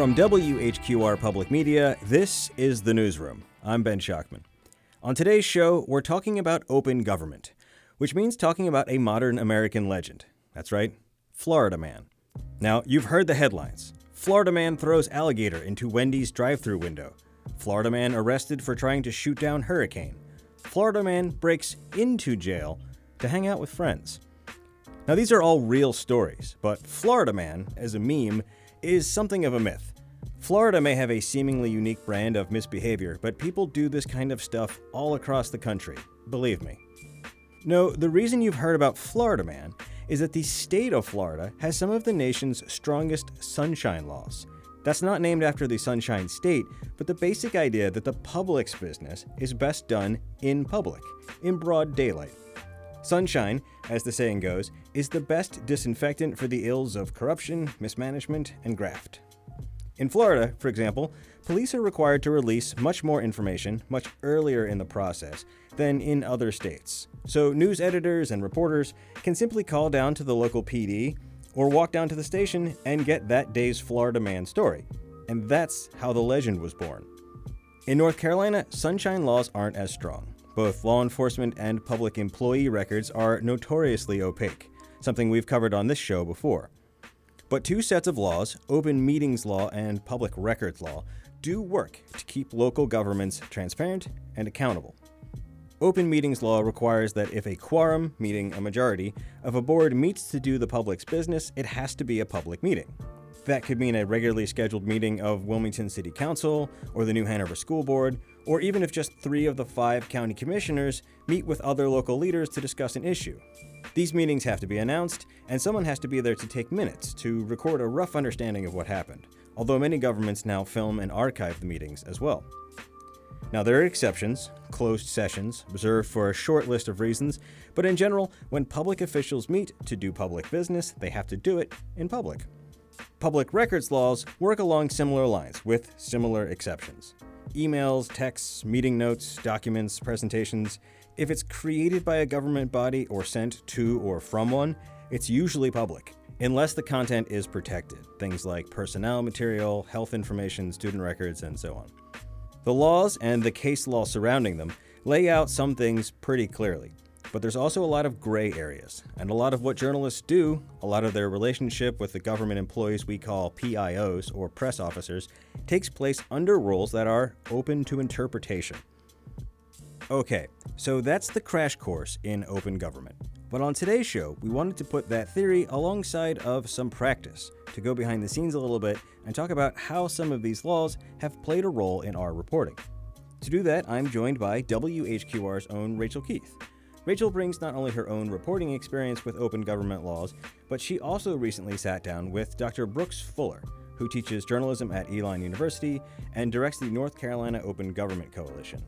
From WHQR Public Media, this is The Newsroom. I'm Ben Schachtman. On today's show, we're talking about open government, which means talking about a modern American legend. That's right, Florida Man. Now, you've heard the headlines Florida Man throws alligator into Wendy's drive through window. Florida Man arrested for trying to shoot down hurricane. Florida Man breaks into jail to hang out with friends. Now, these are all real stories, but Florida Man, as a meme, is something of a myth. Florida may have a seemingly unique brand of misbehavior, but people do this kind of stuff all across the country, believe me. No, the reason you've heard about Florida Man is that the state of Florida has some of the nation's strongest sunshine laws. That's not named after the Sunshine State, but the basic idea that the public's business is best done in public, in broad daylight. Sunshine, as the saying goes, is the best disinfectant for the ills of corruption, mismanagement, and graft. In Florida, for example, police are required to release much more information much earlier in the process than in other states. So, news editors and reporters can simply call down to the local PD or walk down to the station and get that day's Florida man story. And that's how the legend was born. In North Carolina, sunshine laws aren't as strong. Both law enforcement and public employee records are notoriously opaque, something we've covered on this show before. But two sets of laws, open meetings law and public records law, do work to keep local governments transparent and accountable. Open meetings law requires that if a quorum, meaning a majority, of a board meets to do the public's business, it has to be a public meeting. That could mean a regularly scheduled meeting of Wilmington City Council or the New Hanover School Board, or even if just three of the five county commissioners meet with other local leaders to discuss an issue. These meetings have to be announced, and someone has to be there to take minutes to record a rough understanding of what happened, although many governments now film and archive the meetings as well. Now, there are exceptions, closed sessions, reserved for a short list of reasons, but in general, when public officials meet to do public business, they have to do it in public. Public records laws work along similar lines, with similar exceptions. Emails, texts, meeting notes, documents, presentations, if it's created by a government body or sent to or from one, it's usually public, unless the content is protected, things like personnel material, health information, student records, and so on. The laws and the case law surrounding them lay out some things pretty clearly, but there's also a lot of gray areas, and a lot of what journalists do, a lot of their relationship with the government employees we call PIOs or press officers, takes place under rules that are open to interpretation. Okay, so that's the crash course in open government. But on today's show, we wanted to put that theory alongside of some practice to go behind the scenes a little bit and talk about how some of these laws have played a role in our reporting. To do that, I'm joined by WHQR's own Rachel Keith. Rachel brings not only her own reporting experience with open government laws, but she also recently sat down with Dr. Brooks Fuller, who teaches journalism at Elon University and directs the North Carolina Open Government Coalition.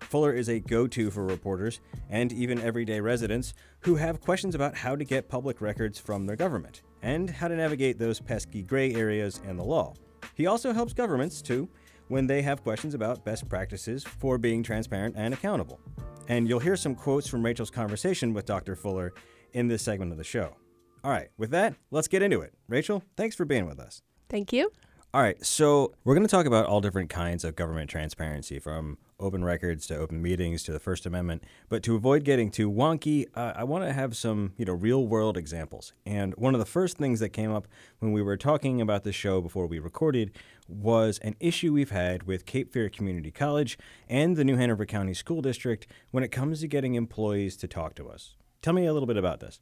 Fuller is a go to for reporters and even everyday residents who have questions about how to get public records from their government and how to navigate those pesky gray areas in the law. He also helps governments, too, when they have questions about best practices for being transparent and accountable. And you'll hear some quotes from Rachel's conversation with Dr. Fuller in this segment of the show. All right, with that, let's get into it. Rachel, thanks for being with us. Thank you. All right, so we're going to talk about all different kinds of government transparency, from open records to open meetings to the First Amendment. But to avoid getting too wonky, uh, I want to have some, you know, real world examples. And one of the first things that came up when we were talking about this show before we recorded was an issue we've had with Cape Fear Community College and the New Hanover County School District when it comes to getting employees to talk to us. Tell me a little bit about this.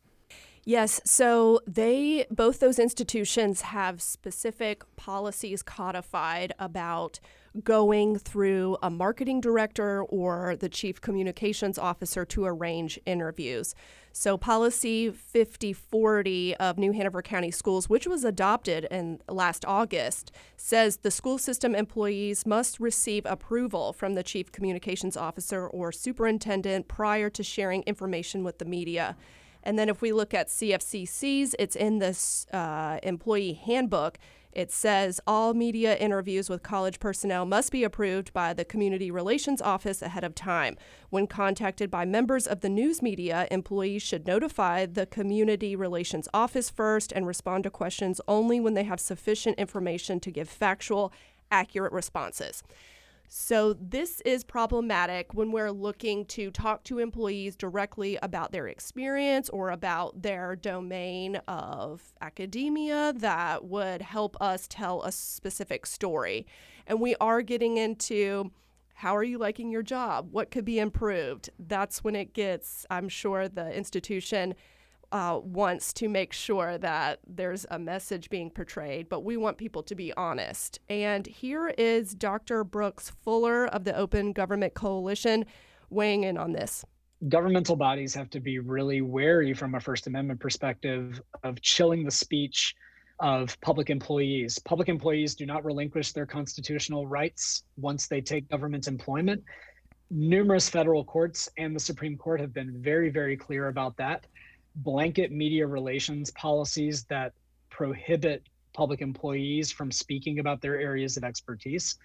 Yes, so they both those institutions have specific policies codified about going through a marketing director or the chief communications officer to arrange interviews. So, policy 5040 of New Hanover County Schools, which was adopted in last August, says the school system employees must receive approval from the chief communications officer or superintendent prior to sharing information with the media. And then if we look at CFCCs, it's in this uh, employee handbook. It says all media interviews with college personnel must be approved by the Community Relations Office ahead of time. When contacted by members of the news media, employees should notify the Community Relations Office first and respond to questions only when they have sufficient information to give factual, accurate responses. So, this is problematic when we're looking to talk to employees directly about their experience or about their domain of academia that would help us tell a specific story. And we are getting into how are you liking your job? What could be improved? That's when it gets, I'm sure, the institution uh, wants to make sure that there's a message being portrayed, but we want people to be honest. And here is Dr. Brooks Fuller of the Open Government Coalition weighing in on this. Governmental bodies have to be really wary from a First Amendment perspective of chilling the speech of public employees. Public employees do not relinquish their constitutional rights once they take government employment. Numerous federal courts and the Supreme Court have been very, very clear about that blanket media relations policies that prohibit public employees from speaking about their areas of expertise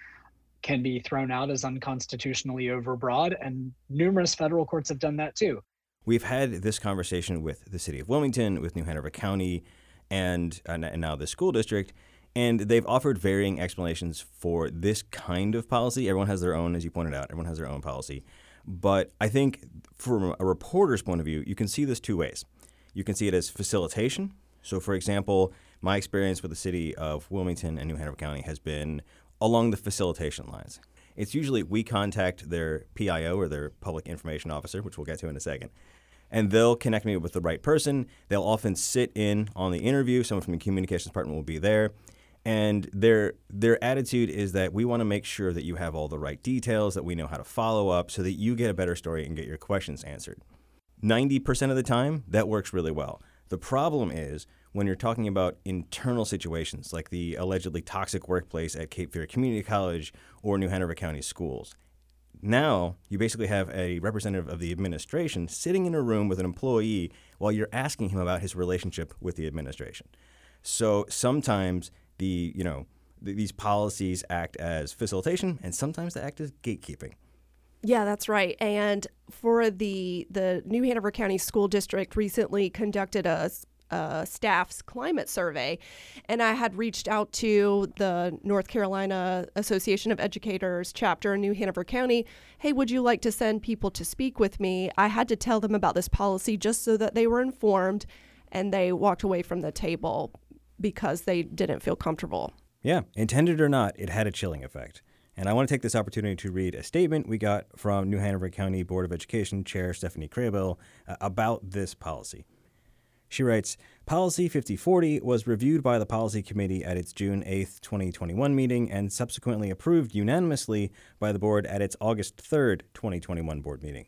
can be thrown out as unconstitutionally overbroad, and numerous federal courts have done that too. We've had this conversation with the city of Wilmington, with New Hanover County, and, uh, and now the school district, and they've offered varying explanations for this kind of policy. Everyone has their own, as you pointed out, everyone has their own policy. But I think from a reporter's point of view, you can see this two ways. You can see it as facilitation. So, for example, my experience with the city of Wilmington and New Hanover County has been along the facilitation lines. It's usually we contact their PIO or their public information officer, which we'll get to in a second, and they'll connect me with the right person. They'll often sit in on the interview. Someone from the communications department will be there. And their their attitude is that we want to make sure that you have all the right details, that we know how to follow up, so that you get a better story and get your questions answered. 90% of the time, that works really well. The problem is when you're talking about internal situations like the allegedly toxic workplace at Cape Fear Community College or New Hanover County schools. Now, you basically have a representative of the administration sitting in a room with an employee while you're asking him about his relationship with the administration. So sometimes the, you know, th- these policies act as facilitation and sometimes they act as gatekeeping. Yeah, that's right. And for the the New Hanover County School District recently conducted a uh, staff's climate survey, and I had reached out to the North Carolina Association of Educators chapter in New Hanover County. Hey, would you like to send people to speak with me? I had to tell them about this policy just so that they were informed, and they walked away from the table because they didn't feel comfortable. Yeah, intended or not, it had a chilling effect. And I want to take this opportunity to read a statement we got from New Hanover County Board of Education Chair Stephanie Kraybill uh, about this policy. She writes Policy 5040 was reviewed by the Policy Committee at its June 8, 2021 meeting and subsequently approved unanimously by the board at its August 3, 2021 board meeting.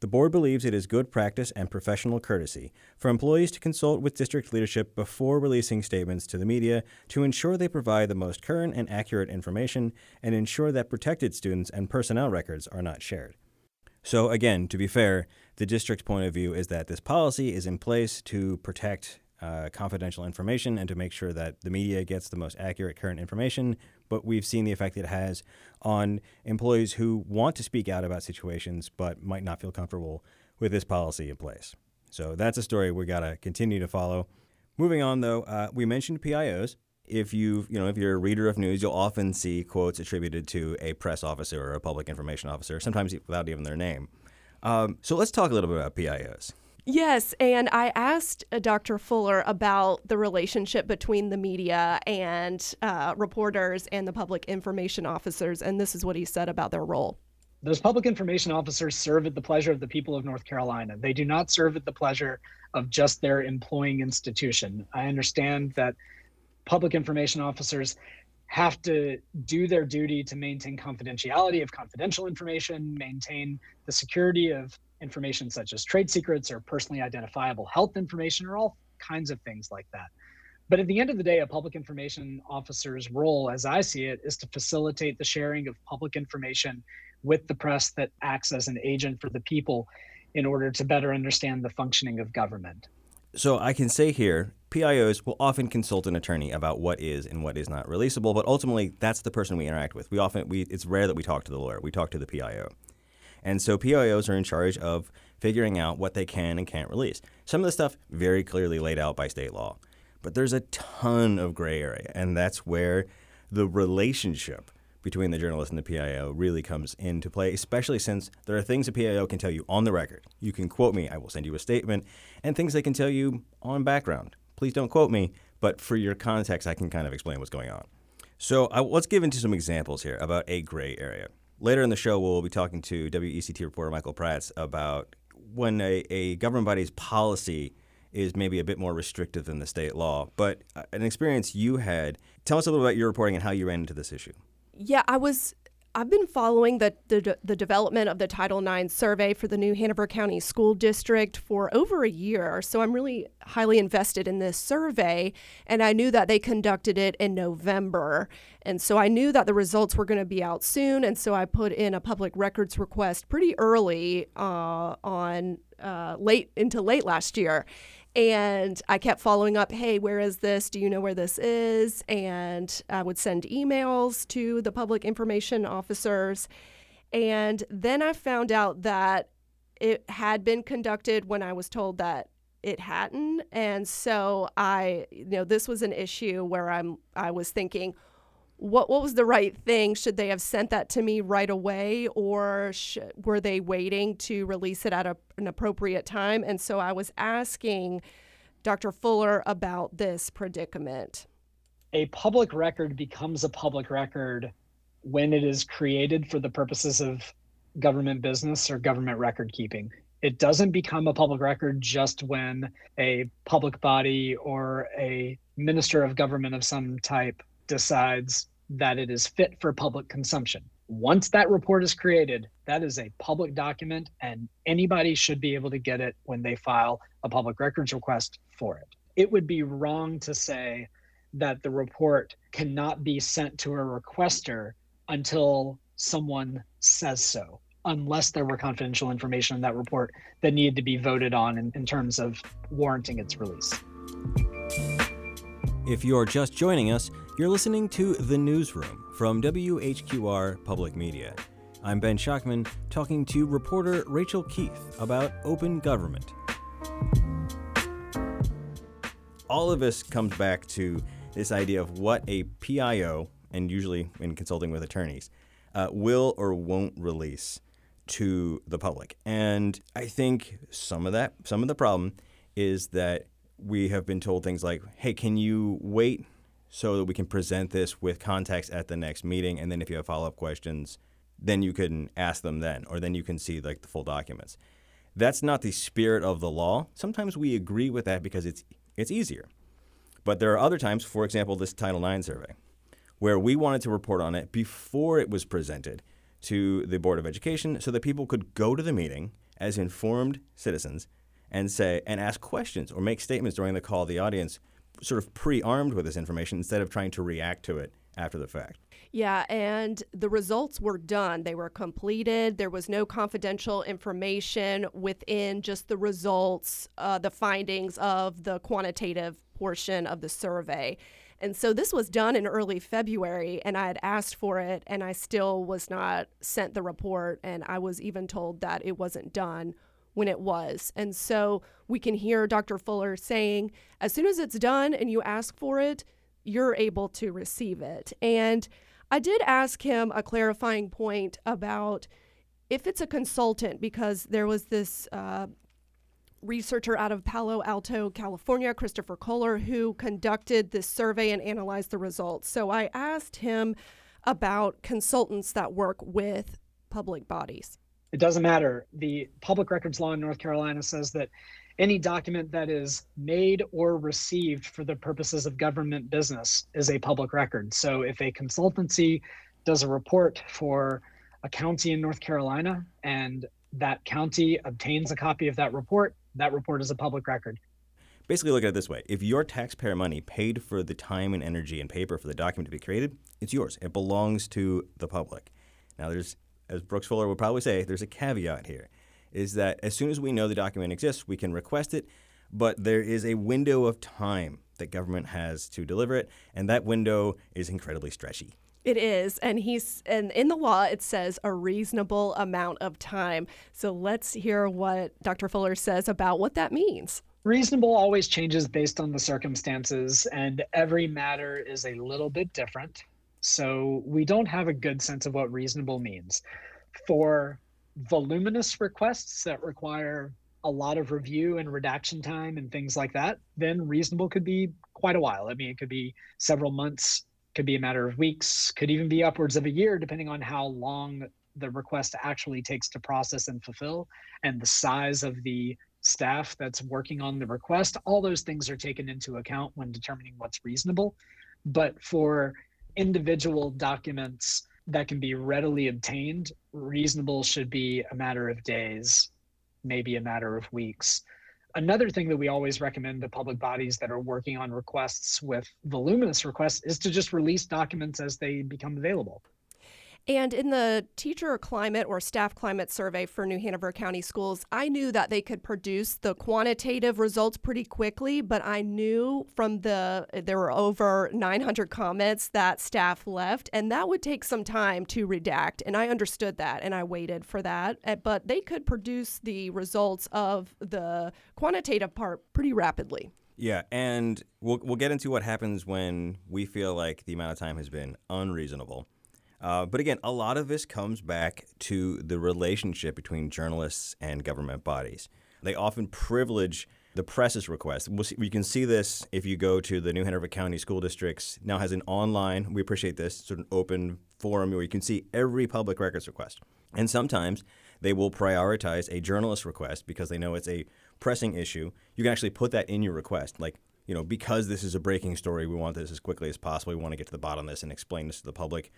The board believes it is good practice and professional courtesy for employees to consult with district leadership before releasing statements to the media to ensure they provide the most current and accurate information and ensure that protected students and personnel records are not shared. So, again, to be fair, the district's point of view is that this policy is in place to protect uh, confidential information and to make sure that the media gets the most accurate current information. But we've seen the effect it has on employees who want to speak out about situations but might not feel comfortable with this policy in place. So that's a story we got to continue to follow. Moving on, though, uh, we mentioned PIOs. If you you know if you're a reader of news, you'll often see quotes attributed to a press officer or a public information officer, sometimes without even their name. Um, so let's talk a little bit about PIOs. Yes, and I asked uh, Dr. Fuller about the relationship between the media and uh, reporters and the public information officers, and this is what he said about their role. Those public information officers serve at the pleasure of the people of North Carolina. They do not serve at the pleasure of just their employing institution. I understand that public information officers have to do their duty to maintain confidentiality of confidential information, maintain the security of information such as trade secrets or personally identifiable health information or all kinds of things like that. But at the end of the day, a public information officer's role, as I see it, is to facilitate the sharing of public information with the press that acts as an agent for the people in order to better understand the functioning of government. So I can say here, PIOs will often consult an attorney about what is and what is not releasable, but ultimately that's the person we interact with. We often we it's rare that we talk to the lawyer. We talk to the PIO. And so PIOs are in charge of figuring out what they can and can't release. Some of the stuff very clearly laid out by state law. But there's a ton of gray area, and that's where the relationship between the journalist and the PIO really comes into play, especially since there are things a PIO can tell you on the record. You can quote me, I will send you a statement, and things they can tell you on background. Please don't quote me, but for your context, I can kind of explain what's going on. So I, let's give into some examples here about a gray area. Later in the show, we'll be talking to WECT reporter Michael Praats about when a, a government body's policy is maybe a bit more restrictive than the state law. But uh, an experience you had, tell us a little about your reporting and how you ran into this issue. Yeah, I was I've been following the, the, the development of the Title IX survey for the new Hanover County School District for over a year. So I'm really highly invested in this survey. And I knew that they conducted it in November. And so I knew that the results were going to be out soon. And so I put in a public records request pretty early uh, on uh, late into late last year. And I kept following up, hey, where is this? Do you know where this is? And I would send emails to the public information officers. And then I found out that it had been conducted when I was told that it hadn't. And so I, you know, this was an issue where I'm I was thinking, what what was the right thing? Should they have sent that to me right away, or sh- were they waiting to release it at a, an appropriate time? And so I was asking Dr. Fuller about this predicament. A public record becomes a public record when it is created for the purposes of government business or government record keeping. It doesn't become a public record just when a public body or a minister of government of some type decides that it is fit for public consumption. Once that report is created, that is a public document, and anybody should be able to get it when they file a public records request for it. It would be wrong to say that the report cannot be sent to a requester until someone says so, unless there were confidential information in that report that needed to be voted on in, in terms of warranting its release. If you're just joining us, you're listening to The Newsroom from WHQR Public Media. I'm Ben Schachtman talking to reporter Rachel Keith about open government. All of this comes back to this idea of what a PIO, and usually in consulting with attorneys, uh, will or won't release to the public. And I think some of that, some of the problem is that we have been told things like, hey, can you wait so that we can present this with context at the next meeting? And then if you have follow up questions, then you can ask them then, or then you can see like the full documents. That's not the spirit of the law. Sometimes we agree with that because it's it's easier. But there are other times, for example, this Title IX survey, where we wanted to report on it before it was presented to the Board of Education so that people could go to the meeting as informed citizens and say and ask questions or make statements during the call of the audience, sort of pre-armed with this information instead of trying to react to it after the fact. Yeah, and the results were done. They were completed. There was no confidential information within just the results, uh, the findings of the quantitative portion of the survey. And so this was done in early February, and I had asked for it, and I still was not sent the report. And I was even told that it wasn't done when it was. And so we can hear Dr. Fuller saying, as soon as it's done and you ask for it, you're able to receive it. And I did ask him a clarifying point about if it's a consultant, because there was this uh, researcher out of Palo Alto, California, Christopher Kohler, who conducted this survey and analyzed the results. So I asked him about consultants that work with public bodies. It doesn't matter. The public records law in North Carolina says that any document that is made or received for the purposes of government business is a public record. So if a consultancy does a report for a county in North Carolina and that county obtains a copy of that report, that report is a public record. Basically, look at it this way if your taxpayer money paid for the time and energy and paper for the document to be created, it's yours. It belongs to the public. Now, there's as Brooks Fuller would probably say, there's a caveat here, is that as soon as we know the document exists, we can request it. but there is a window of time that government has to deliver it, and that window is incredibly stretchy. It is, and he's and in the law it says a reasonable amount of time. So let's hear what Dr. Fuller says about what that means. Reasonable always changes based on the circumstances, and every matter is a little bit different. So we don't have a good sense of what reasonable means. For voluminous requests that require a lot of review and redaction time and things like that, then reasonable could be quite a while. I mean, it could be several months, could be a matter of weeks, could even be upwards of a year, depending on how long the request actually takes to process and fulfill and the size of the staff that's working on the request. All those things are taken into account when determining what's reasonable. But for individual documents that can be readily obtained, reasonable should be a matter of days, maybe a matter of weeks. Another thing that we always recommend to public bodies that are working on requests with voluminous requests is to just release documents as they become available. And in the teacher climate or staff climate survey for New Hanover County Schools, I knew that they could produce the quantitative results pretty quickly, but I knew from the there were over 900 comments that staff left, and that would take some time to redact. And I understood that, and I waited for that. Eh, but they could produce the results of the quantitative part pretty rapidly. Yeah, and we'll we'll get into what happens when we feel like the amount of time has been unreasonable. Uh, but again, a lot of this comes back to the relationship between journalists and government bodies. They often privilege the press's request. We'll see, you can see this if you go to the New Hanover County School Districts. Now has an online. We appreciate this sort of open forum where you can see every public records request. And sometimes they will prioritize a journalist request because they know it's a pressing issue. You can actually put that in your request, like you know, because this is a breaking story, we want this as quickly as possible. We want to get to the bottom of this and explain this to the public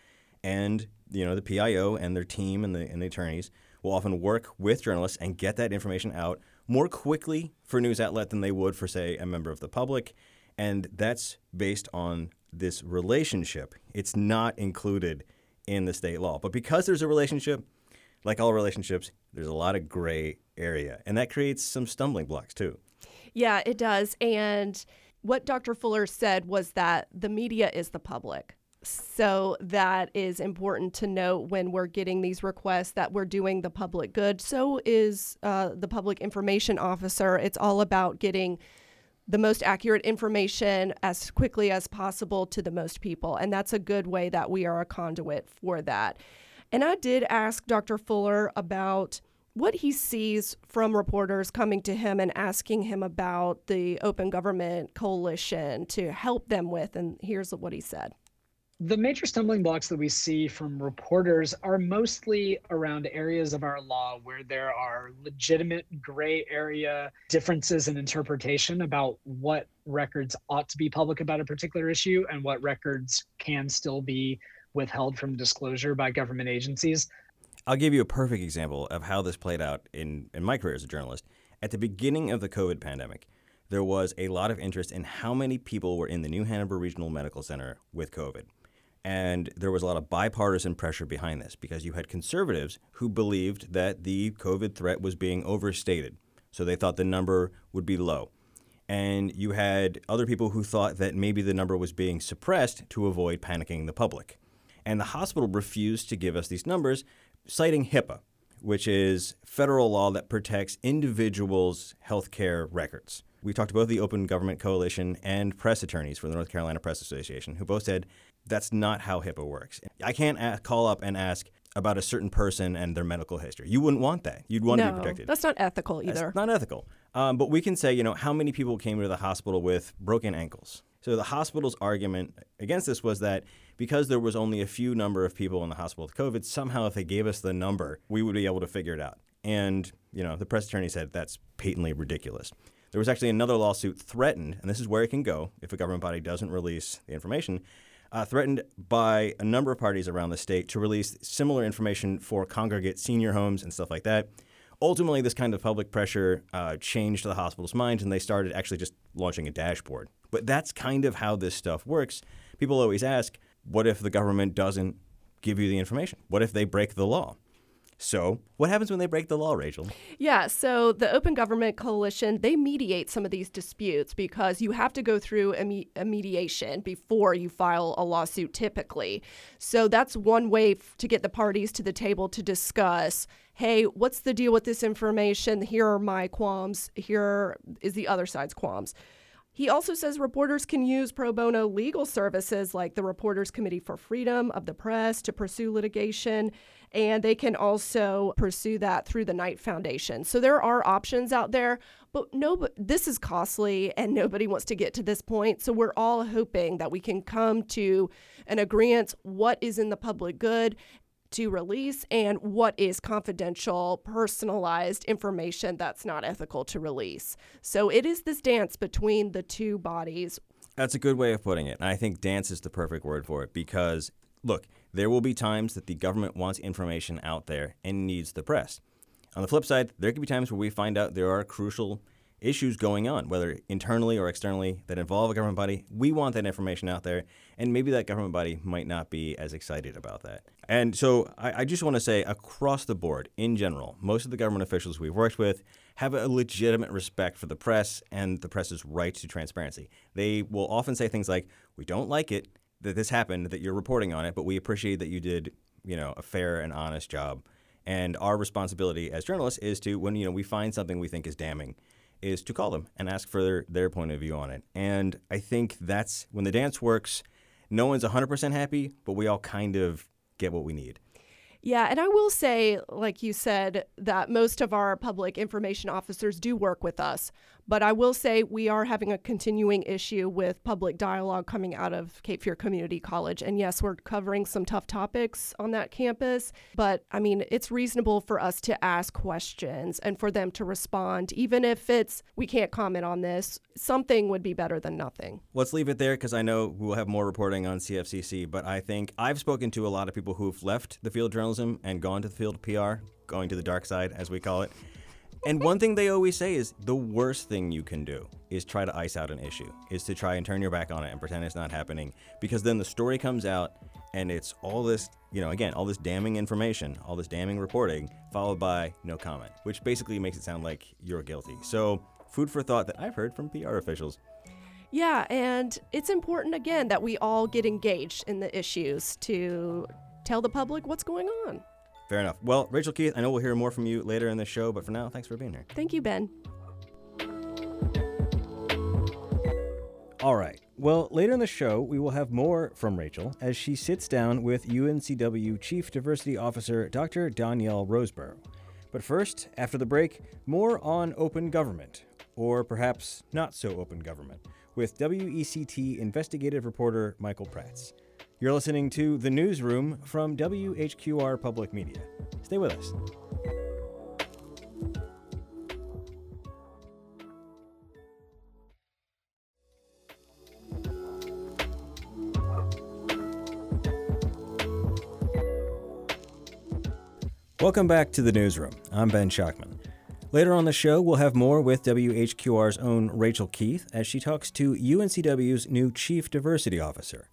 and you know the PIO and their team and the and the attorneys will often work with journalists and get that information out more quickly for news outlet than they would for say a member of the public. And that's based on this relationship. It's not included in the state law. But because there's a relationship like all relationships there's a lot of gray area. And that creates some stumbling blocks too. Yeah it does. And what Dr. Fuller said was that the media is the public so that is important to note when we're getting these requests that we're doing the public good. So is uh, the public information officer. It's all about getting the most accurate information as quickly as possible to the most people. And that's a good way that we are a conduit for that. And I did ask Dr. Fuller about what he sees from reporters coming to him and asking him about the Open Government Coalition to help them with. And here's what he said. The major stumbling blocks that we see from reporters are mostly around areas of our law where there are legitimate gray area differences in interpretation about what records ought to be public about a particular issue and what records can still be withheld from disclosure by government agencies. I'll give you a perfect example of how this played out in, in my career as a journalist. At the beginning of the COVID pandemic, there was a lot of interest in how many people were in the New Hanover Regional Medical Center with COVID. And there was a lot of bipartisan pressure behind this because you had conservatives who believed that the COVID threat was being overstated. So they thought the number would be low. And you had other people who thought that maybe the number was being suppressed to avoid panicking the public. And the hospital refused to give us these numbers, citing HIPAA, which is federal law that protects individuals' healthcare records. We talked to both the Open Government Coalition and press attorneys for the North Carolina Press Association, who both said that's not how HIPAA works. I can't ask, call up and ask about a certain person and their medical history. You wouldn't want that. You'd want no, to be protected. That's not ethical either. That's not ethical. Um, but we can say, you know, how many people came to the hospital with broken ankles? So the hospital's argument against this was that because there was only a few number of people in the hospital with COVID, somehow if they gave us the number, we would be able to figure it out. And, you know, the press attorney said that's patently ridiculous. There was actually another lawsuit threatened, and this is where it can go if a government body doesn't release the information uh, threatened by a number of parties around the state to release similar information for congregate senior homes and stuff like that. Ultimately, this kind of public pressure uh, changed the hospital's minds, and they started actually just launching a dashboard. But that's kind of how this stuff works. People always ask, what if the government doesn't give you the information? What if they break the law? So, what happens when they break the law, Rachel? Yeah, so the Open Government Coalition, they mediate some of these disputes because you have to go through a, me- a mediation before you file a lawsuit typically. So that's one way f- to get the parties to the table to discuss hey, what's the deal with this information? Here are my qualms. Here is the other side's qualms. He also says reporters can use pro bono legal services like the Reporters Committee for Freedom of the Press to pursue litigation, and they can also pursue that through the Knight Foundation. So there are options out there, but no, this is costly, and nobody wants to get to this point. So we're all hoping that we can come to an agreement what is in the public good to release and what is confidential, personalized information that's not ethical to release. So it is this dance between the two bodies. That's a good way of putting it. And I think dance is the perfect word for it because, look, there will be times that the government wants information out there and needs the press. On the flip side, there could be times where we find out there are crucial issues going on, whether internally or externally, that involve a government body. We want that information out there, and maybe that government body might not be as excited about that. And so I, I just want to say, across the board, in general, most of the government officials we've worked with have a legitimate respect for the press and the press's right to transparency. They will often say things like, "We don't like it that this happened, that you're reporting on it, but we appreciate that you did, you know, a fair and honest job." And our responsibility as journalists is to, when you know we find something we think is damning, is to call them and ask for their, their point of view on it. And I think that's when the dance works, no one's 100% happy, but we all kind of get what we need. Yeah, and I will say, like you said, that most of our public information officers do work with us. But I will say we are having a continuing issue with public dialogue coming out of Cape Fear Community College. And yes, we're covering some tough topics on that campus. But I mean, it's reasonable for us to ask questions and for them to respond, even if it's we can't comment on this. Something would be better than nothing. Let's leave it there because I know we'll have more reporting on CFCC. But I think I've spoken to a lot of people who've left the field of journalism and gone to the field of PR, going to the dark side, as we call it. And one thing they always say is the worst thing you can do is try to ice out an issue, is to try and turn your back on it and pretend it's not happening. Because then the story comes out and it's all this, you know, again, all this damning information, all this damning reporting, followed by no comment, which basically makes it sound like you're guilty. So, food for thought that I've heard from PR officials. Yeah, and it's important again that we all get engaged in the issues to tell the public what's going on. Fair enough. Well, Rachel Keith, I know we'll hear more from you later in the show, but for now, thanks for being here. Thank you, Ben. All right. Well, later in the show, we will have more from Rachel as she sits down with UNCW Chief Diversity Officer Dr. Donyell Roseboro. But first, after the break, more on open government, or perhaps not so open government, with WECT investigative reporter Michael Praats. You're listening to The Newsroom from WHQR Public Media. Stay with us. Welcome back to the newsroom. I'm Ben Schachtman. Later on the show, we'll have more with WHQR's own Rachel Keith as she talks to UNCW's new Chief Diversity Officer.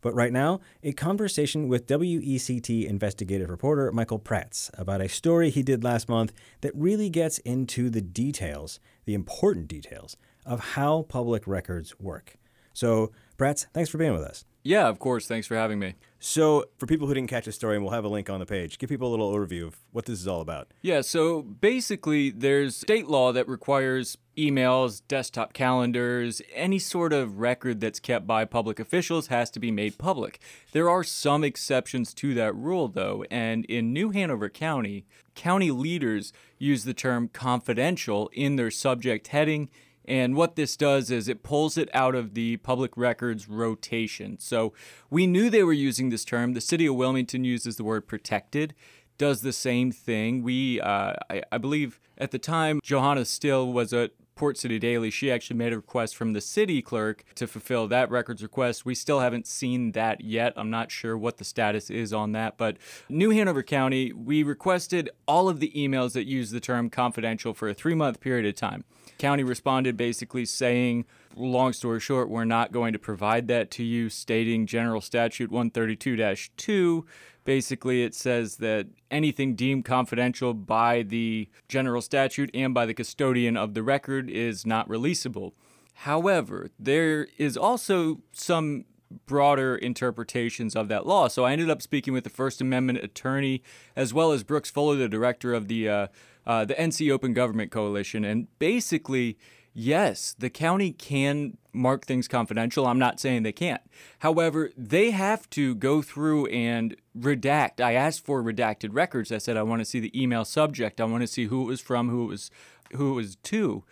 But right now, a conversation with WECT investigative reporter Michael Praats about a story he did last month that really gets into the details, the important details, of how public records work. So, Praats, thanks for being with us. Yeah, of course. Thanks for having me. So, for people who didn't catch the story, and we'll have a link on the page, give people a little overview of what this is all about. Yeah, so basically, there's state law that requires emails, desktop calendars, any sort of record that's kept by public officials has to be made public. There are some exceptions to that rule, though, and in New Hanover County, county leaders use the term confidential in their subject heading and what this does is it pulls it out of the public records rotation. So we knew they were using this term. The city of Wilmington uses the word protected, does the same thing. We, uh, I, I believe at the time, Johanna Still was at Port City Daily, she actually made a request from the city clerk to fulfill that records request. We still haven't seen that yet. I'm not sure what the status is on that, but New Hanover County, we requested all of the emails that use the term confidential for a three month period of time. County responded basically saying, long story short, we're not going to provide that to you, stating General Statute 132 2 Basically, it says that anything deemed confidential by the general statute and by the custodian of the record is not releasable. However, there is also some broader interpretations of that law. So I ended up speaking with the First Amendment attorney as well as Brooks Fuller, the director of the uh, uh, the NC Open Government Coalition, and basically. Yes, the county can mark things confidential. I'm not saying they can't. However, they have to go through and redact. I asked for redacted records. I said I want to see the email subject. I want to see who it was from, who it was who it was to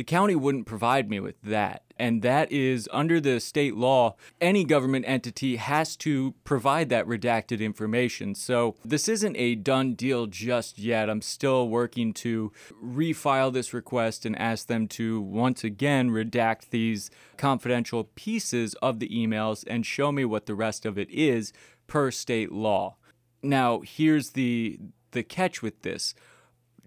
the county wouldn't provide me with that. And that is under the state law, any government entity has to provide that redacted information. So this isn't a done deal just yet. I'm still working to refile this request and ask them to once again redact these confidential pieces of the emails and show me what the rest of it is per state law. Now, here's the the catch with this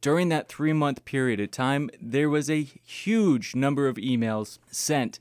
during that three month period of time, there was a huge number of emails sent.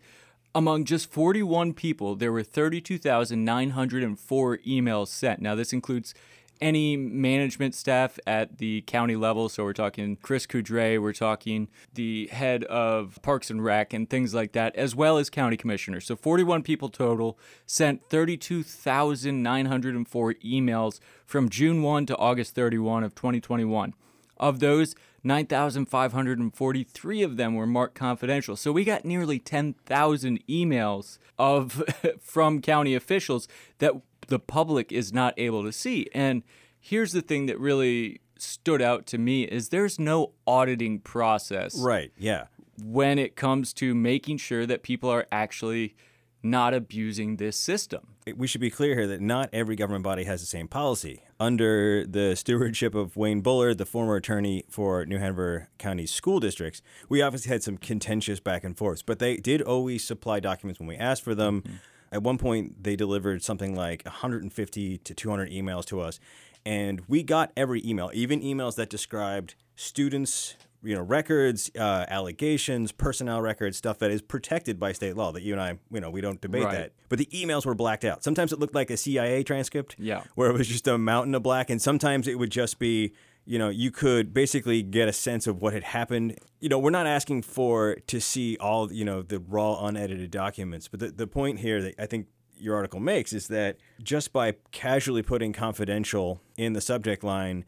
Among just 41 people, there were 32,904 emails sent. Now, this includes any management staff at the county level. So we're talking Chris Coudriet, we're talking the head of Parks and Rec and things like that, as well as county commissioners. So 41 people total sent 32,904 emails from June 1 to August 31 of 2021. Of those, 9,543 of them were marked confidential. So we got nearly 10,000 emails of from county officials that the public is not able to see. And here's the thing that really stood out to me is there's no auditing process. Right. Yeah. When it comes to making sure that people are actually not abusing this system. We should be clear here that not every government body has the same policy. Under the stewardship of Wayne Bullard, the former attorney for New Hanover County school districts, we obviously had some contentious back and forths, but they did always supply documents when we asked for them. Mm-hmm. At one point, they delivered something like 150 to 200 emails to us, and we got every email, even emails that described students you know records, uh, allegations, personnel records, stuff that is protected by state law. That you and I, you know, we don't debate right. that. But the emails were blacked out. Sometimes it looked like a CIA transcript, yeah, where it was just a mountain of black, and sometimes it would just be. You know, you could basically get a sense of what had happened. You know, we're not asking for to see all, you know, the raw, unedited documents. But the, the point here that I think your article makes is that just by casually putting confidential in the subject line,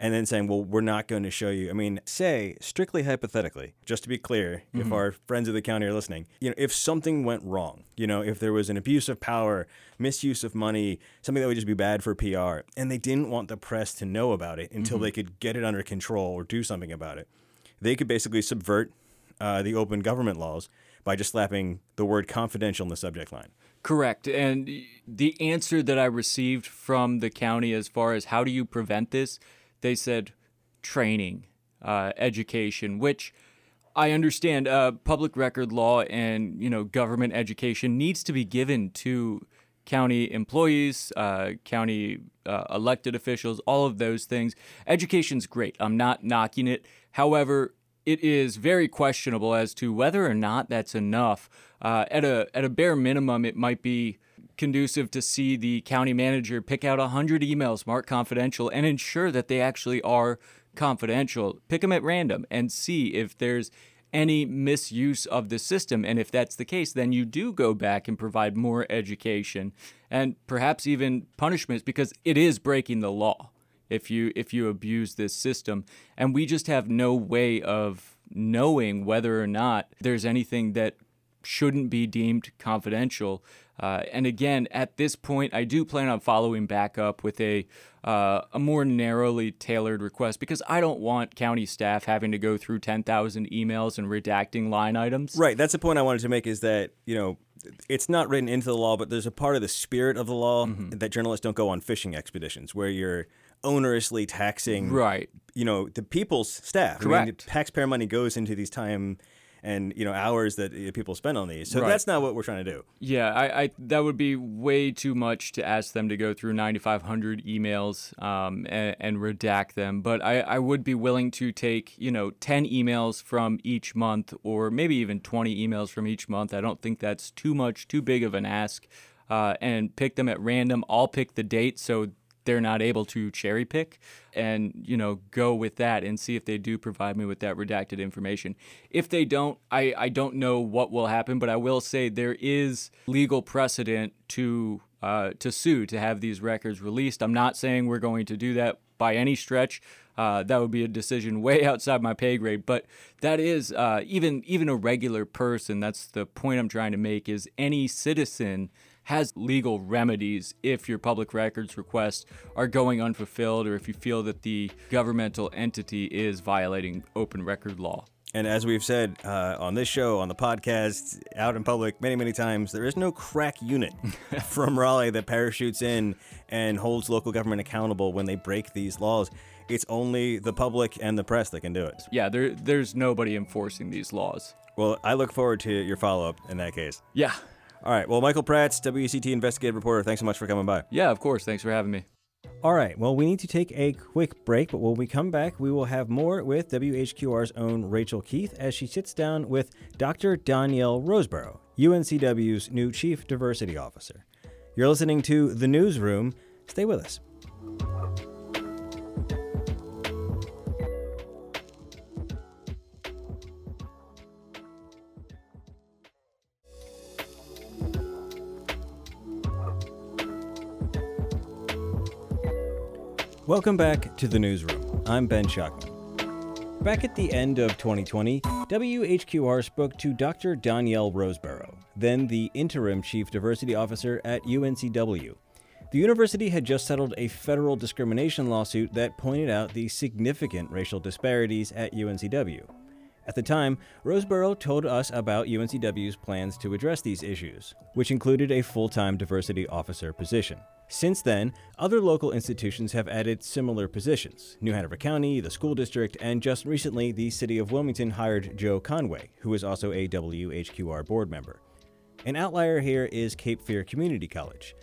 and then saying, well, we're not going to show you. I mean, say, strictly hypothetically, just to be clear, mm-hmm. if our friends of the county are listening, you know, if something went wrong, you know, if there was an abuse of power, misuse of money, something that would just be bad for PR, and they didn't want the press to know about it until mm-hmm. they could get it under control or do something about it, they could basically subvert uh, the open government laws by just slapping the word confidential in the subject line. Correct. And the answer that I received from the county as far as how do you prevent this they said training, uh, education, which I understand uh, public record law and you know government education needs to be given to county employees, uh, county uh, elected officials, all of those things. Education's great. I'm not knocking it. However, it is very questionable as to whether or not that's enough. Uh, at a at a bare minimum, it might be conducive to see the county manager pick out 100 emails marked confidential and ensure that they actually are confidential. Pick them at random and see if there's any misuse of the system. And if that's the case, then you do go back and provide more education and perhaps even punishments because it is breaking the law if you if you abuse this system. And we just have no way of knowing whether or not there's anything that shouldn't be deemed confidential. Uh, and again, at this point, I do plan on following back up with a uh, a more narrowly tailored request because I don't want county staff having to go through 10,000 emails and redacting line items. Right. That's the point I wanted to make is that, you know, it's not written into the law, but there's a part of the spirit of the law mm-hmm. that journalists don't go on fishing expeditions where you're onerously taxing, right? You know, the people's staff. Correct. I mean, taxpayer money goes into these time and you know hours that people spend on these. So right. that's not what we're trying to do. Yeah, I, I, that would be way too much to ask them to go through 9,500 emails um, and, and, redact them. But I, I would be willing to take you know 10 emails from each month, or maybe even 20 emails from each month. I don't think that's too much, too big of an ask, uh, and pick them at random. I'll pick the date so they're not able to cherry pick and you know go with that and see if they do provide me with that redacted information. If they don't i, I don't know what will happen but i will say there is legal precedent to uh, to sue to have these records released. I'm not saying we're going to do that by any stretch. Uh, that would be a decision way outside my pay grade but that is uh, even even a regular person. That's the point i'm trying to make is any citizen has legal remedies if your public records requests are going unfulfilled or if you feel that the governmental entity is violating open record law. And as we've said uh, on this show, on the podcast, out in public many, many times, there is no crack unit from Raleigh that parachutes in and holds local government accountable when they break these laws. It's only the public and the press that can do it. Yeah, there, there's nobody enforcing these laws. Well, I look forward to your follow up in that case. Yeah, all right. Well, Michael Praats, WECT investigative reporter, thanks so much for coming by. Yeah, of course. Thanks for having me. All right. Well, we need to take a quick break, but when we come back, we will have more with WHQR's own Rachel Keith as she sits down with Dr. Donyell Roseboro, UNCW's new Chief Diversity Officer. You're listening to The Newsroom. Stay with us. Welcome back to the newsroom. I'm Ben Schachtman. Back at the end of 2020, WHQR spoke to Dr. Donyell Roseboro, then the interim chief diversity officer at UNCW. The university had just settled a federal discrimination lawsuit that pointed out the significant racial disparities at UNCW. At the time, Roseboro told us about UNCW's plans to address these issues, which included a full time diversity officer position. Since then, other local institutions have added similar positions. New Hanover County, the school district, and just recently, the city of Wilmington hired Joe Conway, who is also a WHQR board member. An outlier here is Cape Fear Community College.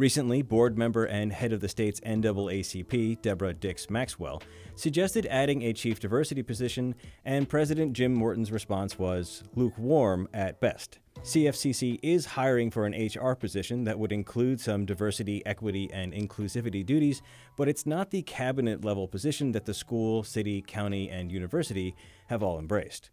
Recently, board member and head of the state's NAACP, Deborah Dicks Maxwell, suggested adding a chief diversity position, and President Jim Morton's response was lukewarm at best. CFCC is hiring for an HR position that would include some diversity, equity, and inclusivity duties, but it's not the cabinet level position that the school, city, county, and university have all embraced.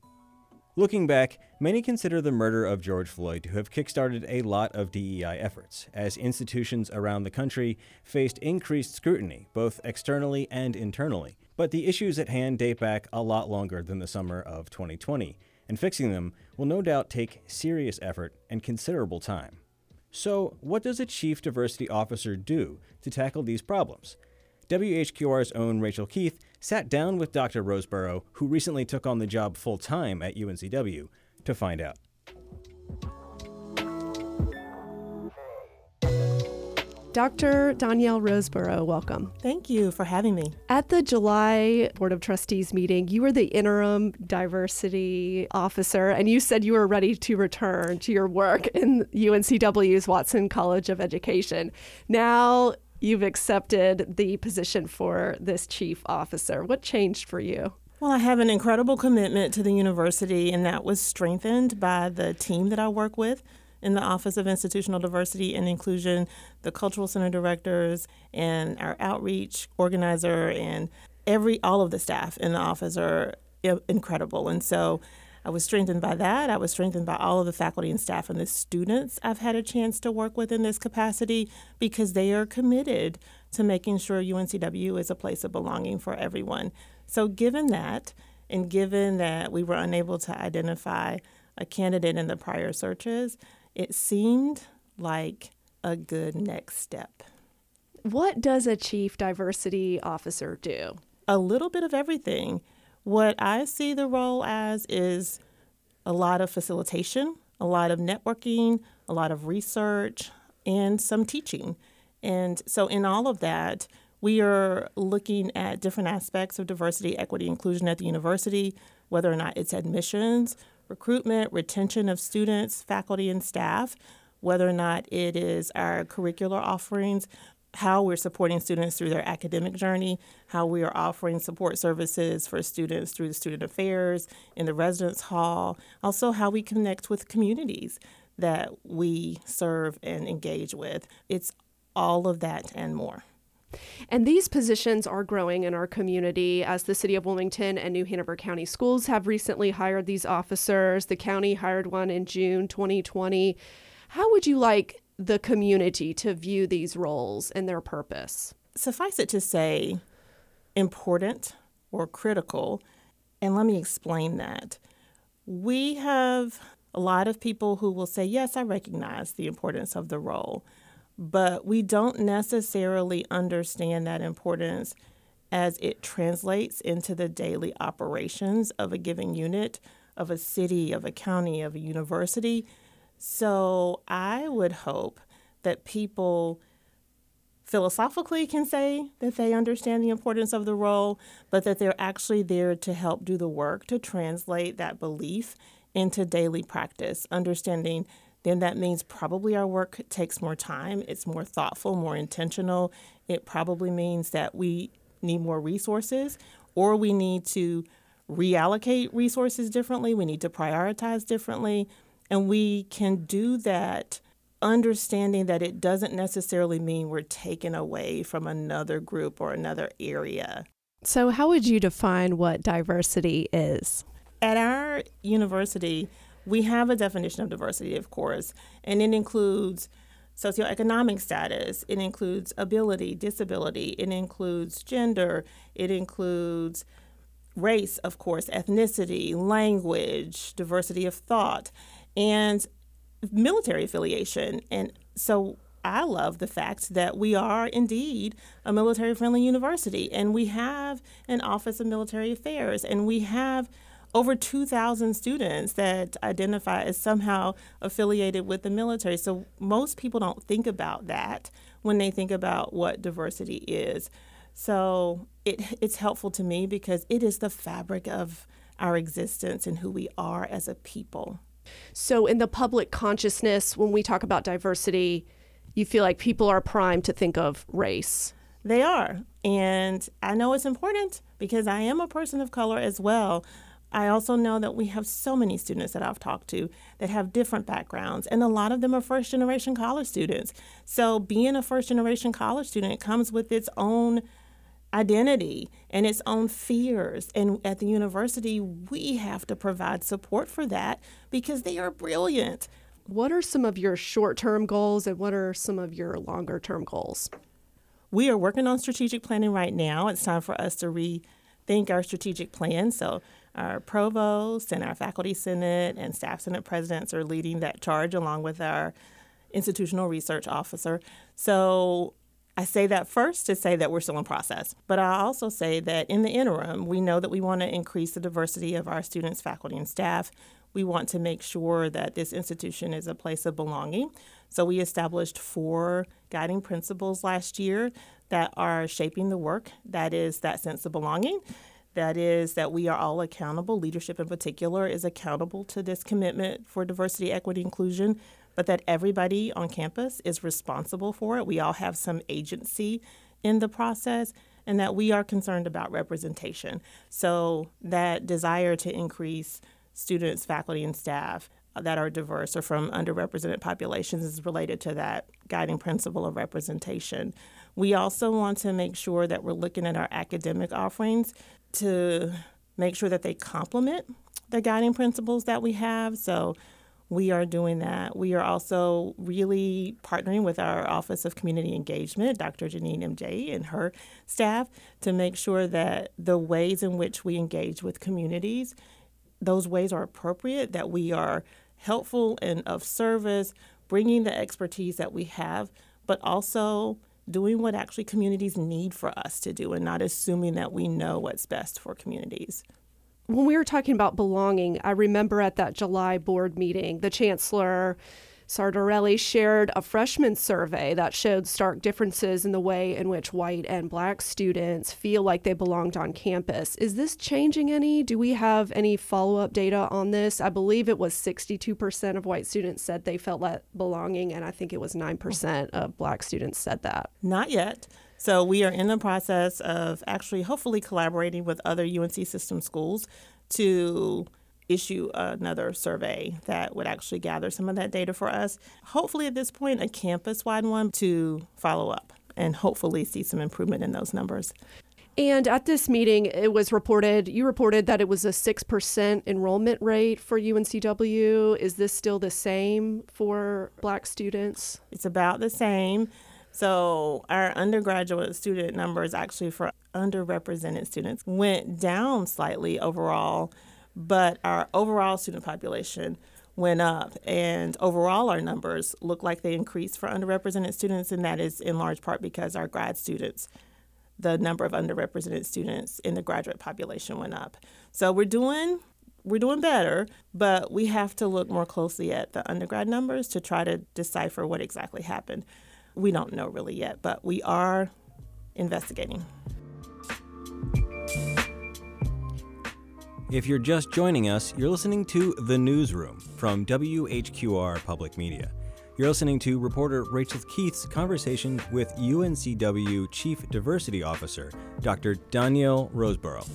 Looking back, many consider the murder of George Floyd to have kickstarted a lot of DEI efforts, as institutions around the country faced increased scrutiny, both externally and internally. But the issues at hand date back a lot longer than the summer of 2020 and fixing them will no doubt take serious effort and considerable time. So, what does a chief diversity officer do to tackle these problems? WHQR's own Rachel Keith sat down with Dr. Roseboro, who recently took on the job full time at UNCW, to find out. Dr. Donyell Roseboro, welcome. Thank you for having me. At the July Board of Trustees meeting, you were the interim diversity officer, and you said you were ready to return to your work in UNCW's Watson College of Education. Now you've accepted the position for this chief officer. What changed for you? Well, I have an incredible commitment to the university, and that was strengthened by the team that I work with in the Office of Institutional Diversity and Inclusion, the Cultural Center directors, and our outreach organizer, and every all of the staff in the office are incredible. And so I was strengthened by that. I was strengthened by all of the faculty and staff and the students I've had a chance to work with in this capacity because they are committed to making sure UNCW is a place of belonging for everyone. So, given that, and given that we were unable to identify a candidate in the prior searches, it seemed like a good next step. What does a chief diversity officer do? A little bit of everything. What I see the role as is a lot of facilitation, a lot of networking, a lot of research, and some teaching. And so, in all of that, we are looking at different aspects of diversity, equity, inclusion at the university, whether or not it's admissions, recruitment, retention of students, faculty, and staff, whether or not it is our curricular offerings, how we're supporting students through their academic journey, how we are offering support services for students through the student affairs in the residence hall, also how we connect with communities that we serve and engage with. It's all of that and more. And these positions are growing in our community as the City of Wilmington and New Hanover County Schools have recently hired these officers. The county hired one in June 2020. How would you like the community to view these roles and their purpose? Suffice it to say, important or critical. And let me explain that. We have a lot of people who will say, Yes, I recognize the importance of the role but we don't necessarily understand that importance as it translates into the daily operations of a given unit, of a city, of a county, of a university. So I would hope that people philosophically can say that they understand the importance of the role, but that they're actually there to help do the work to translate that belief into daily practice, understanding then that means probably our work takes more time, it's more thoughtful, more intentional. It probably means that we need more resources or we need to reallocate resources differently, we need to prioritize differently. And we can do that understanding that it doesn't necessarily mean we're taken away from another group or another area. So, how would you define what diversity is? At our university, we have a definition of diversity, of course, and it includes socioeconomic status, it includes ability, disability, it includes gender, it includes race, of course, ethnicity, language, diversity of thought, and military affiliation. And so I love the fact that we are indeed a military friendly university and we have an Office of Military Affairs and we have over 2,000 students that identify as somehow affiliated with the military. So most people don't think about that when they think about what diversity is. So it, it's helpful to me because it is the fabric of our existence and who we are as a people. So, in the public consciousness, when we talk about diversity, you feel like people are primed to think of race. They are. And I know it's important because I am a person of color as well. I also know that we have so many students that I've talked to that have different backgrounds, and a lot of them are first generation college students. So, being a first generation college student comes with its own identity and its own fears. And at the university, we have to provide support for that because they are brilliant. What are some of your short term goals and what are some of your longer term goals? We are working on strategic planning right now. It's time for us to rethink our strategic plan. So, our provost and our faculty senate and staff senate presidents are leading that charge along with our institutional research officer. So I say that first to say that we're still in process. But I also say that in the interim, we know that we want to increase the diversity of our students, faculty, and staff. We want to make sure that this institution is a place of belonging. So we established four guiding principles last year that are shaping the work that is that sense of belonging. That is, that we are all accountable. Leadership, in particular, is accountable to this commitment for diversity, equity, inclusion, but that everybody on campus is responsible for it. We all have some agency in the process, and that we are concerned about representation. So, that desire to increase students, faculty, and staff that are diverse or from underrepresented populations is related to that guiding principle of representation. We also want to make sure that we're looking at our academic offerings to make sure that they complement the guiding principles that we have. So we are doing that. We are also really partnering with our Office of Community Engagement, Dr. Janine MJ and her staff, to make sure that the ways in which we engage with communities, those ways are appropriate, that we are helpful and of service, bringing the expertise that we have, but also doing what actually communities need for us to do and not assuming that we know what's best for communities. When we were talking about belonging, I remember at that July board meeting, the chancellor Sartarelli shared a freshman survey that showed stark differences in the way in which white and black students feel like they belonged on campus. Is this changing any? Do we have any follow up data on this? I believe it was 62% of white students said they felt like belonging, and I think it was 9% of black students said that. Not yet. So we are in the process of actually hopefully collaborating with other UNC system schools to issue another survey that would actually gather some of that data for us. Hopefully, at this point, a campus wide one to follow up and hopefully see some improvement in those numbers. And at this meeting, it was reported, you reported that it was a 6% enrollment rate for UNCW. Is this still the same for black students? It's about the same. So, our undergraduate student numbers actually for underrepresented students went down slightly overall, but our overall student population went up. And overall, our numbers look like they increased for underrepresented students, and that is in large part because our grad students the number of underrepresented students in the graduate population went up. So we're doing we're doing better, but we have to look more closely at the undergrad numbers to try to decipher what exactly happened. We don't know really yet, but we are investigating. If you're just joining us, you're listening to The Newsroom from WHQR Public Media. You're listening to reporter Rachel Keith's conversation with UNCW Chief Diversity Officer, Dr. Donyell Roseboro.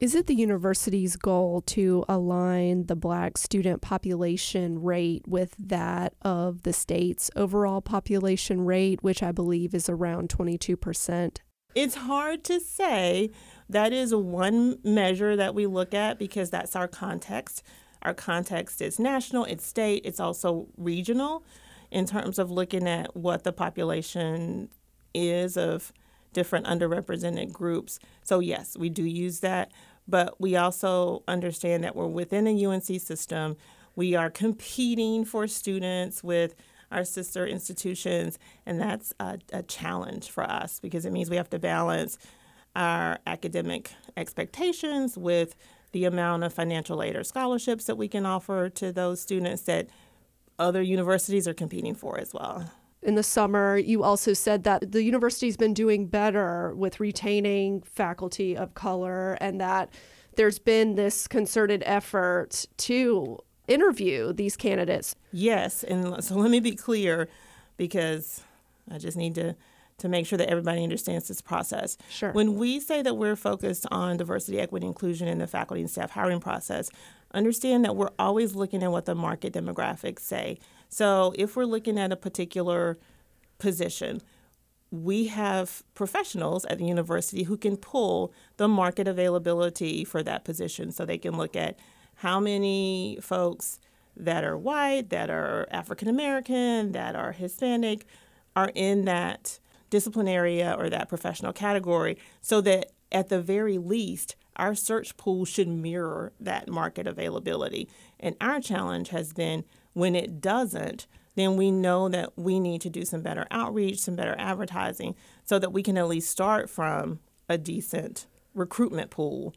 Is it the university's goal to align the black student population rate with that of the state's overall population rate, which I believe is around 22%? It's hard to say. That is one measure that we look at because that's our context. Our context is national, it's state, it's also regional in terms of looking at what the population is of different underrepresented groups. So, yes, we do use that, but we also understand that we're within a UNC system. We are competing for students with our sister institutions, and that's a, a challenge for us because it means we have to balance our academic expectations with the amount of financial aid or scholarships that we can offer to those students that other universities are competing for as well. In the summer, you also said that the university's been doing better with retaining faculty of color and that there's been this concerted effort to interview these candidates. Yes, and so let me be clear because I just need to to make sure that everybody understands this process. Sure. When we say that we're focused on diversity, equity, inclusion in the faculty and staff hiring process, understand that we're always looking at what the market demographics say. So if we're looking at a particular position, we have professionals at the university who can pull the market availability for that position. So they can look at how many folks that are white, that are African American, that are Hispanic are in that discipline area or that professional category so that at the very least, our search pool should mirror that market availability. And our challenge has been when it doesn't, then we know that we need to do some better outreach, some better advertising, so that we can at least start from a decent recruitment pool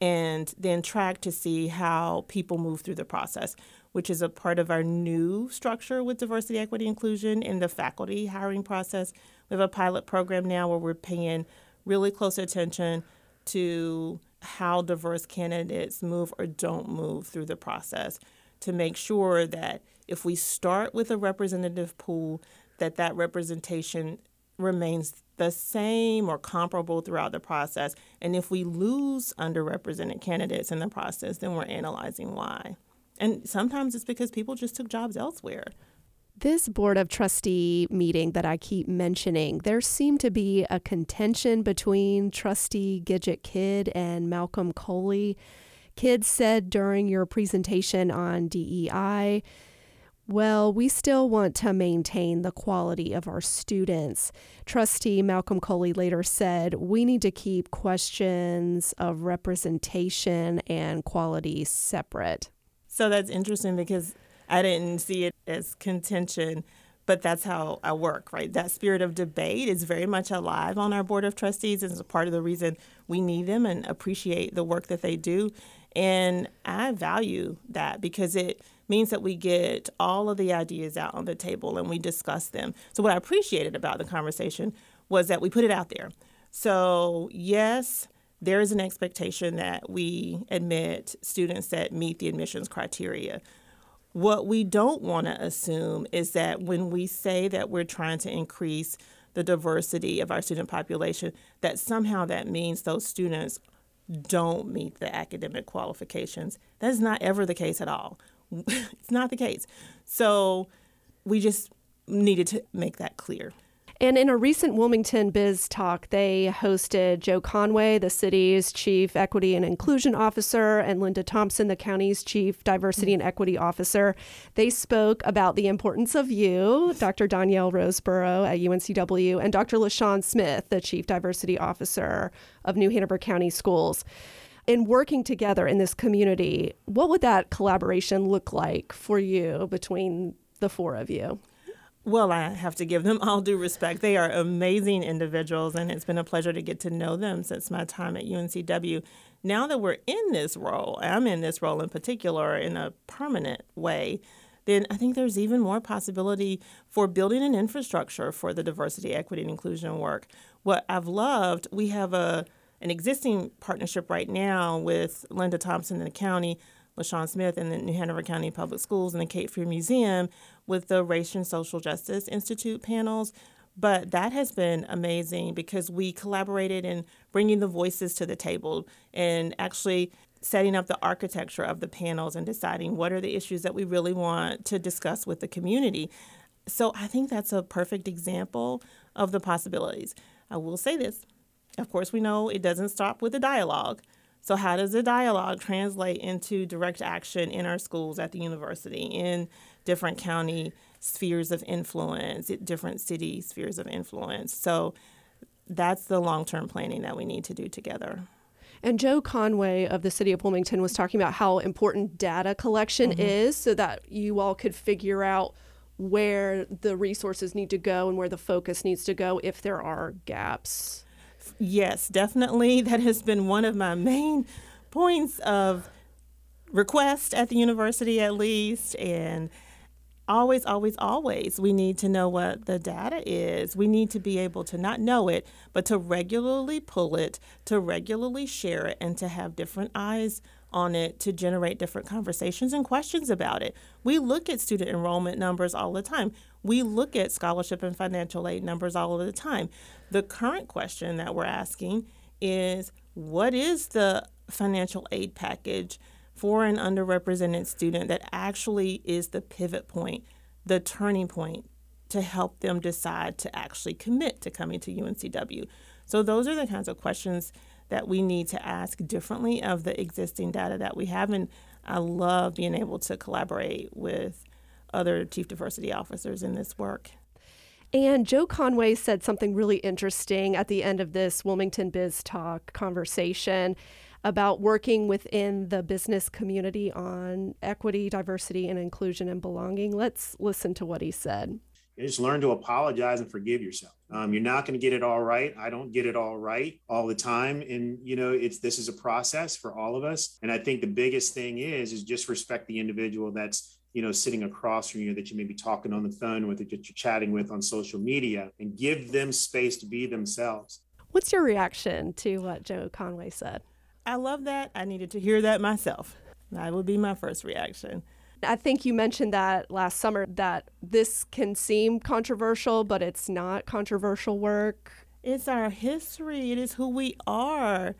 and then track to see how people move through the process, which is a part of our new structure with diversity, equity, inclusion in the faculty hiring process, we have a pilot program now where we're paying really close attention to how diverse candidates move or don't move through the process to make sure that if we start with a representative pool that that representation remains the same or comparable throughout the process and if we lose underrepresented candidates in the process then we're analyzing why and sometimes it's because people just took jobs elsewhere this Board of Trustee meeting that I keep mentioning, there seemed to be a contention between Trustee Gidget Kidd and Malcolm Coley. Kidd said during your presentation on DEI, well, we still want to maintain the quality of our students. Trustee Malcolm Coley later said, we need to keep questions of representation and quality separate. So that's interesting because I didn't see it as contention, but that's how I work, right? That spirit of debate is very much alive on our board of trustees. And it's part of the reason we need them and appreciate the work that they do. And I value that because it means that we get all of the ideas out on the table and we discuss them. So, what I appreciated about the conversation was that we put it out there. So, yes, there is an expectation that we admit students that meet the admissions criteria. What we don't want to assume is that when we say that we're trying to increase the diversity of our student population, that somehow that means those students don't meet the academic qualifications. That is not ever the case at all. it's not the case. So we just needed to make that clear. And in a recent Wilmington Biz Talk, they hosted Joe Conway, the city's chief equity and inclusion officer, and Linda Thompson, the county's chief diversity and equity officer. They spoke about the importance of you, Dr. Donyell Roseboro at UNCW, and Dr. LaChawn Smith, the chief diversity officer of New Hanover County Schools. In working together in this community, what would that collaboration look like for you between the four of you? Well, I have to give them all due respect. They are amazing individuals, and it's been a pleasure to get to know them since my time at UNCW. Now that we're in this role, I'm in this role in particular in a permanent way, then I think there's even more possibility for building an infrastructure for the diversity, equity, and inclusion work. What I've loved, we have a an existing partnership right now with Linda Thompson in the county LaChawn Smith and the New Hanover County Public Schools and the Cape Fear Museum with the Race and Social Justice Institute panels. But that has been amazing because we collaborated in bringing the voices to the table and actually setting up the architecture of the panels and deciding what are the issues that we really want to discuss with the community. So I think that's a perfect example of the possibilities. I will say this. Of course, we know it doesn't stop with the dialogue. So, how does the dialogue translate into direct action in our schools, at the university, in different county spheres of influence, different city spheres of influence? So, that's the long term planning that we need to do together. And Joe Conway of the city of Wilmington was talking about how important data collection mm-hmm. is so that you all could figure out where the resources need to go and where the focus needs to go if there are gaps. Yes, definitely. That has been one of my main points of request at the university, at least. And always, always, always, we need to know what the data is. We need to be able to not know it, but to regularly pull it, to regularly share it, and to have different eyes on it to generate different conversations and questions about it. We look at student enrollment numbers all the time. We look at scholarship and financial aid numbers all of the time. The current question that we're asking is what is the financial aid package for an underrepresented student that actually is the pivot point, the turning point to help them decide to actually commit to coming to UNCW? So, those are the kinds of questions that we need to ask differently of the existing data that we have. And I love being able to collaborate with other chief diversity officers in this work. And Joe Conway said something really interesting at the end of this Wilmington Biz Talk conversation about working within the business community on equity, diversity, and inclusion and belonging. Let's listen to what he said. Just learn to apologize and forgive yourself. Um, you're not going to get it all right. I don't get it all right all the time, and you know it's this is a process for all of us. And I think the biggest thing is is just respect the individual that's you know, sitting across from you that you may be talking on the phone with, that you're chatting with on social media, and give them space to be themselves. What's your reaction to what Joe Conway said? I love that. I needed to hear that myself. That would be my first reaction. I think you mentioned that last summer that this can seem controversial, but it's not controversial work. It's our history, it is who we are.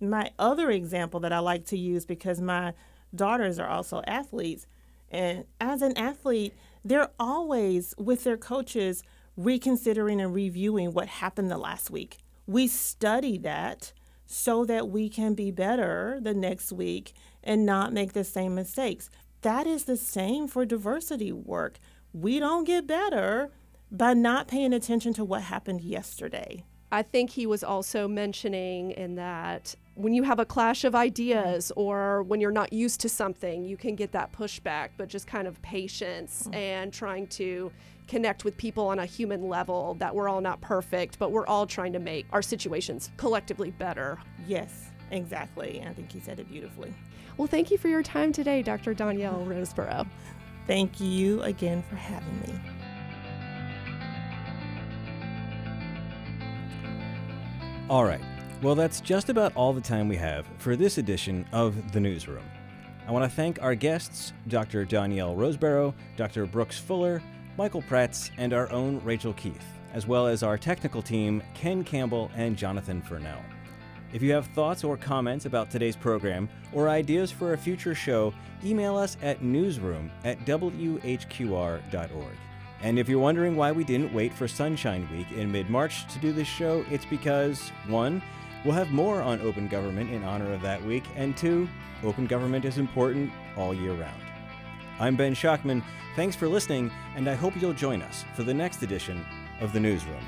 My other example that I like to use because my daughters are also athletes and as an athlete, they're always with their coaches reconsidering and reviewing what happened the last week. We study that so that we can be better the next week and not make the same mistakes. That is the same for diversity work. We don't get better by not paying attention to what happened yesterday. I think he was also mentioning in that when you have a clash of ideas or when you're not used to something, you can get that pushback, but just kind of patience mm-hmm. and trying to connect with people on a human level that we're all not perfect, but we're all trying to make our situations collectively better. Yes, exactly. I think he said it beautifully. Well, thank you for your time today, Dr. Donyell Roseboro. Thank you again for having me. All right. Well, that's just about all the time we have for this edition of The Newsroom. I want to thank our guests, Dr. Donyell Roseboro, Dr. Brooks Fuller, Michael Praats, and our own Rachel Keith, as well as our technical team, Ken Campbell and Jonathan Furnell. If you have thoughts or comments about today's program or ideas for a future show, email us at newsroom at whqr.org. And if you're wondering why we didn't wait for Sunshine Week in mid March to do this show, it's because, one, we'll have more on open government in honor of that week, and two, open government is important all year round. I'm Ben Schachtman. Thanks for listening, and I hope you'll join us for the next edition of The Newsroom.